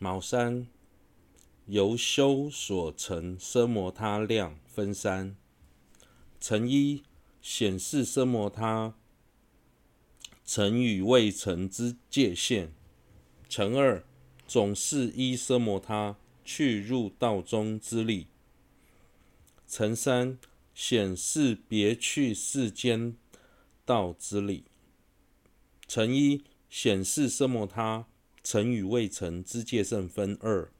卯三，由修所成奢摩他量分三：成一，显示奢摩他成与未成之界限；成二，总是依奢摩他去入道中之理；成三，显示别去世间道之理。成一，显示奢摩他成与未成之界限分二。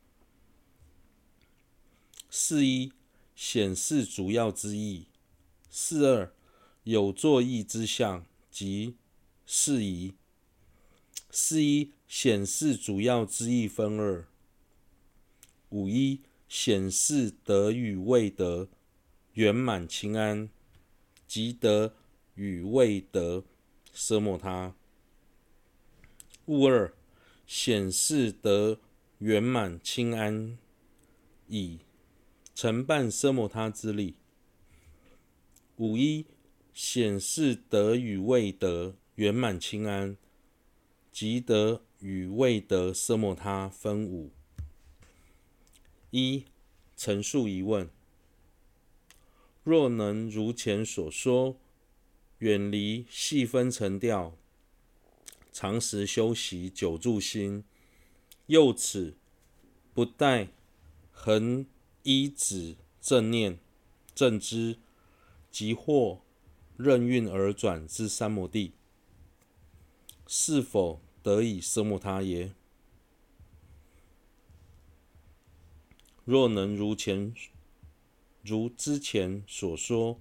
四一，显示主要之意；四二，有作意之相及事宜。四一，显示主要之意分二。五一，显示得与未得圆满轻安，即得与未得奢摩他。五二，显示得圆满清安，以承办奢摩他之理。五一，显示得与未得圆满清安，即得与未得奢摩他分五。一、陈述疑问：若能如前所说，远离细分沉掉。常时修习久住心，又此不待恒依止正念正知，即获任运而转之三摩地，是否得以奢摩他耶？若能如前如之前所说，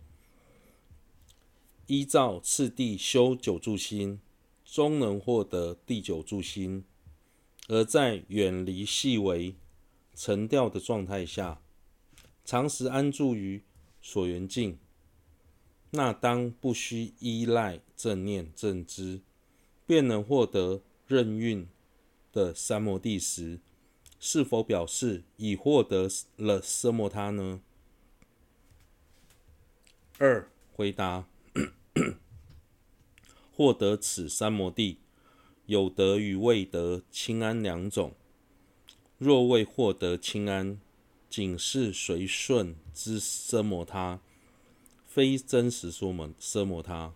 依照次第修九住心。终能获得第九住心，而在远离细微沉掉的状态下，常时安住于所缘境，那当不需依赖正念正知，便能获得任运的三摩地时，是否表示已获得了奢摩他呢？二回答。获得此三摩地，有得与未得清安两种。若未获得清安，仅是随顺之奢摩他，非真实说门奢摩他。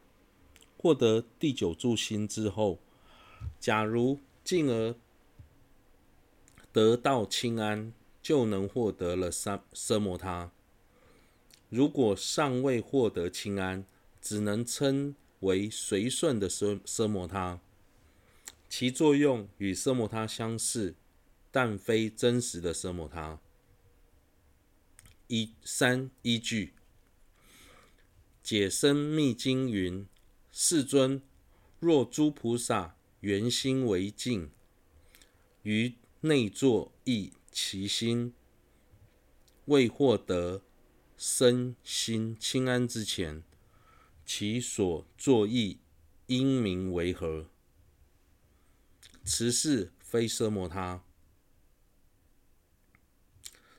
获得第九住心之后，假如进而得到清安，就能获得了三奢摩他。如果尚未获得清安，只能称。为随顺的奢奢摩他，其作用与奢摩他相似，但非真实的奢摩他。一三依据解深密经云：世尊，若诸菩萨圆心为净，于内作意其心，未获得身心清安之前。其所作意因名为何？此事非奢摩他，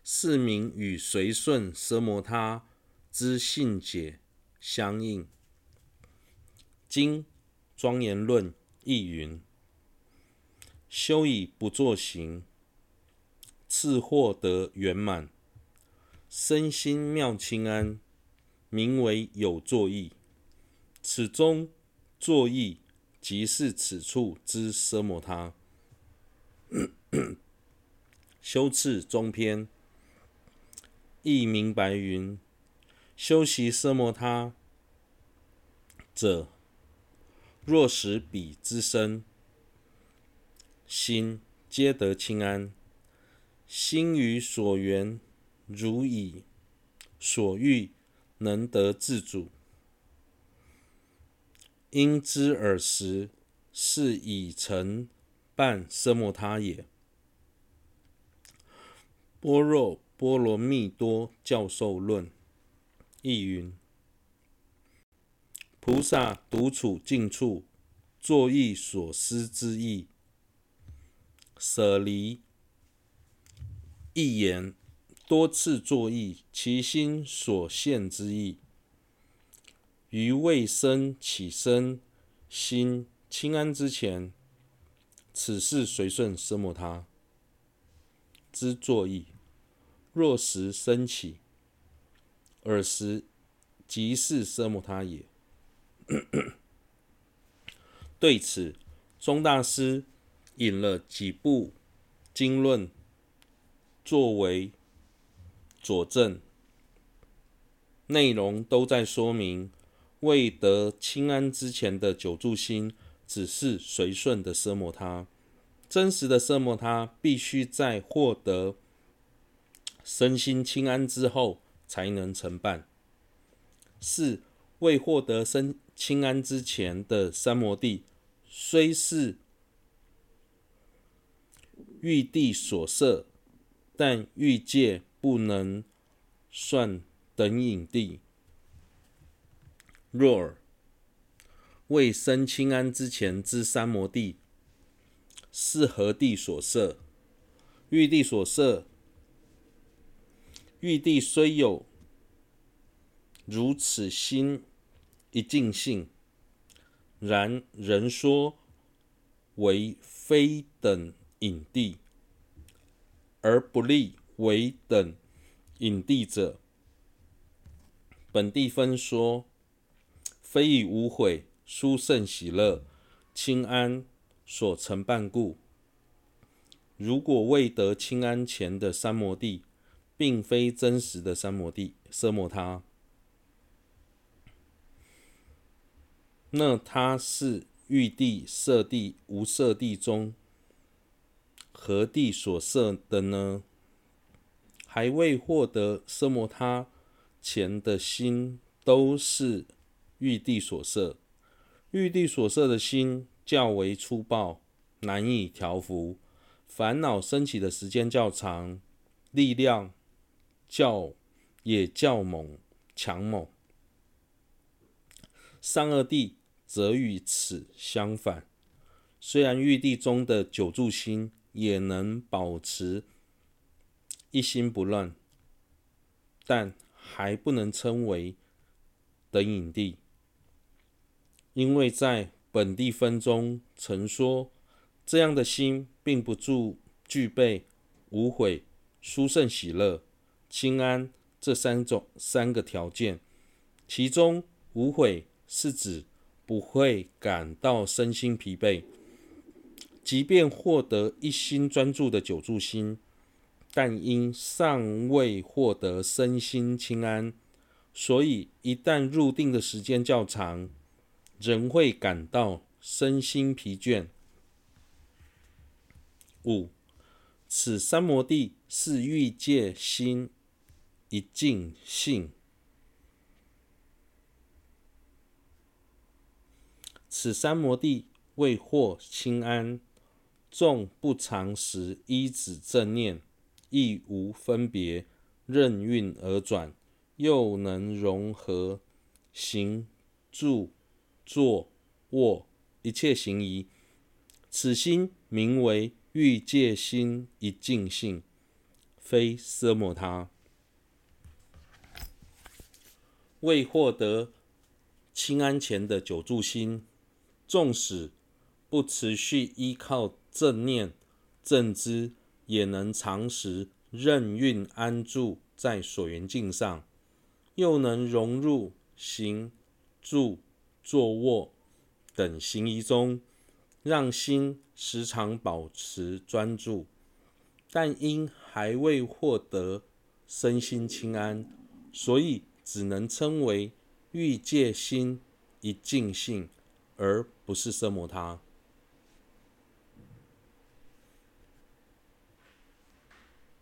是名与随顺奢摩他之性解相应。经庄严论亦云：修以不作行，次获得圆满，身心妙清安，名为有作意。此中作意，即是此处之奢摩他。修次中篇亦明白云：修习奢摩他者，若使彼之身心皆得清安，心于所缘如已所欲，能得自主。因知尔时是已成半奢摩他也。般若波罗蜜多教授论亦云：菩萨独处静处，作意所思之意，舍离意言，多次作意其心所现之意。于未生起身心清安之前，此是随顺奢摩他。之作意。若时生起，尔时即是奢摩他也。对此，宗大师引了几部经论作为佐证，内容都在说明，未得清安之前的久住心只是随顺的奢摩他，真实的奢摩他必须在获得身心清安之后才能成办。四、未获得身清安之前的三摩地。虽是欲地所摄，但欲界不能算等引地。若尔，未生清安之前之三摩地，是何地所设？玉帝所设。玉帝虽有如此心一尽性。然人说为非等引地，而不立为等引地者，本地分说，非以无悔、殊胜喜乐、清安所成办故。如果未得清安前的三摩地，并非真实的三摩地、奢摩他。那他是欲地、色地、无色地中何地所设的呢？还未获得奢摩他前的心，都是玉帝所摄。玉帝所摄的心较为粗暴，难以调伏，烦恼升起的时间较长，力量较也较猛强猛。三二帝。则与此相反，虽然玉帝中的九柱心也能保持一心不乱，但还不能称为等影帝，因为在本地分中曾说，这样的心并不具具备无悔、殊胜喜乐、清安这三种三个条件，其中无悔是指。不会感到身心疲惫，即便获得一心专注的久住心，但因尚未获得身心清安，所以一旦入定的时间较长，仍会感到身心疲倦。五，此三摩地是欲界心一境性。此三摩地未获清安，纵不常时依止正念，亦无分别，任运而转，又能融合行、住、坐、卧一切行仪。此心名为欲界心一境性，非奢摩他。未获得清安前的久住心。纵使不持续依靠正念正知，也能常时任运安住在所缘境上，又能融入行、住、坐、卧等行仪中，让心时常保持专注。但因还未获得身心清安，所以只能称为欲界心一净性。而不是色魔他。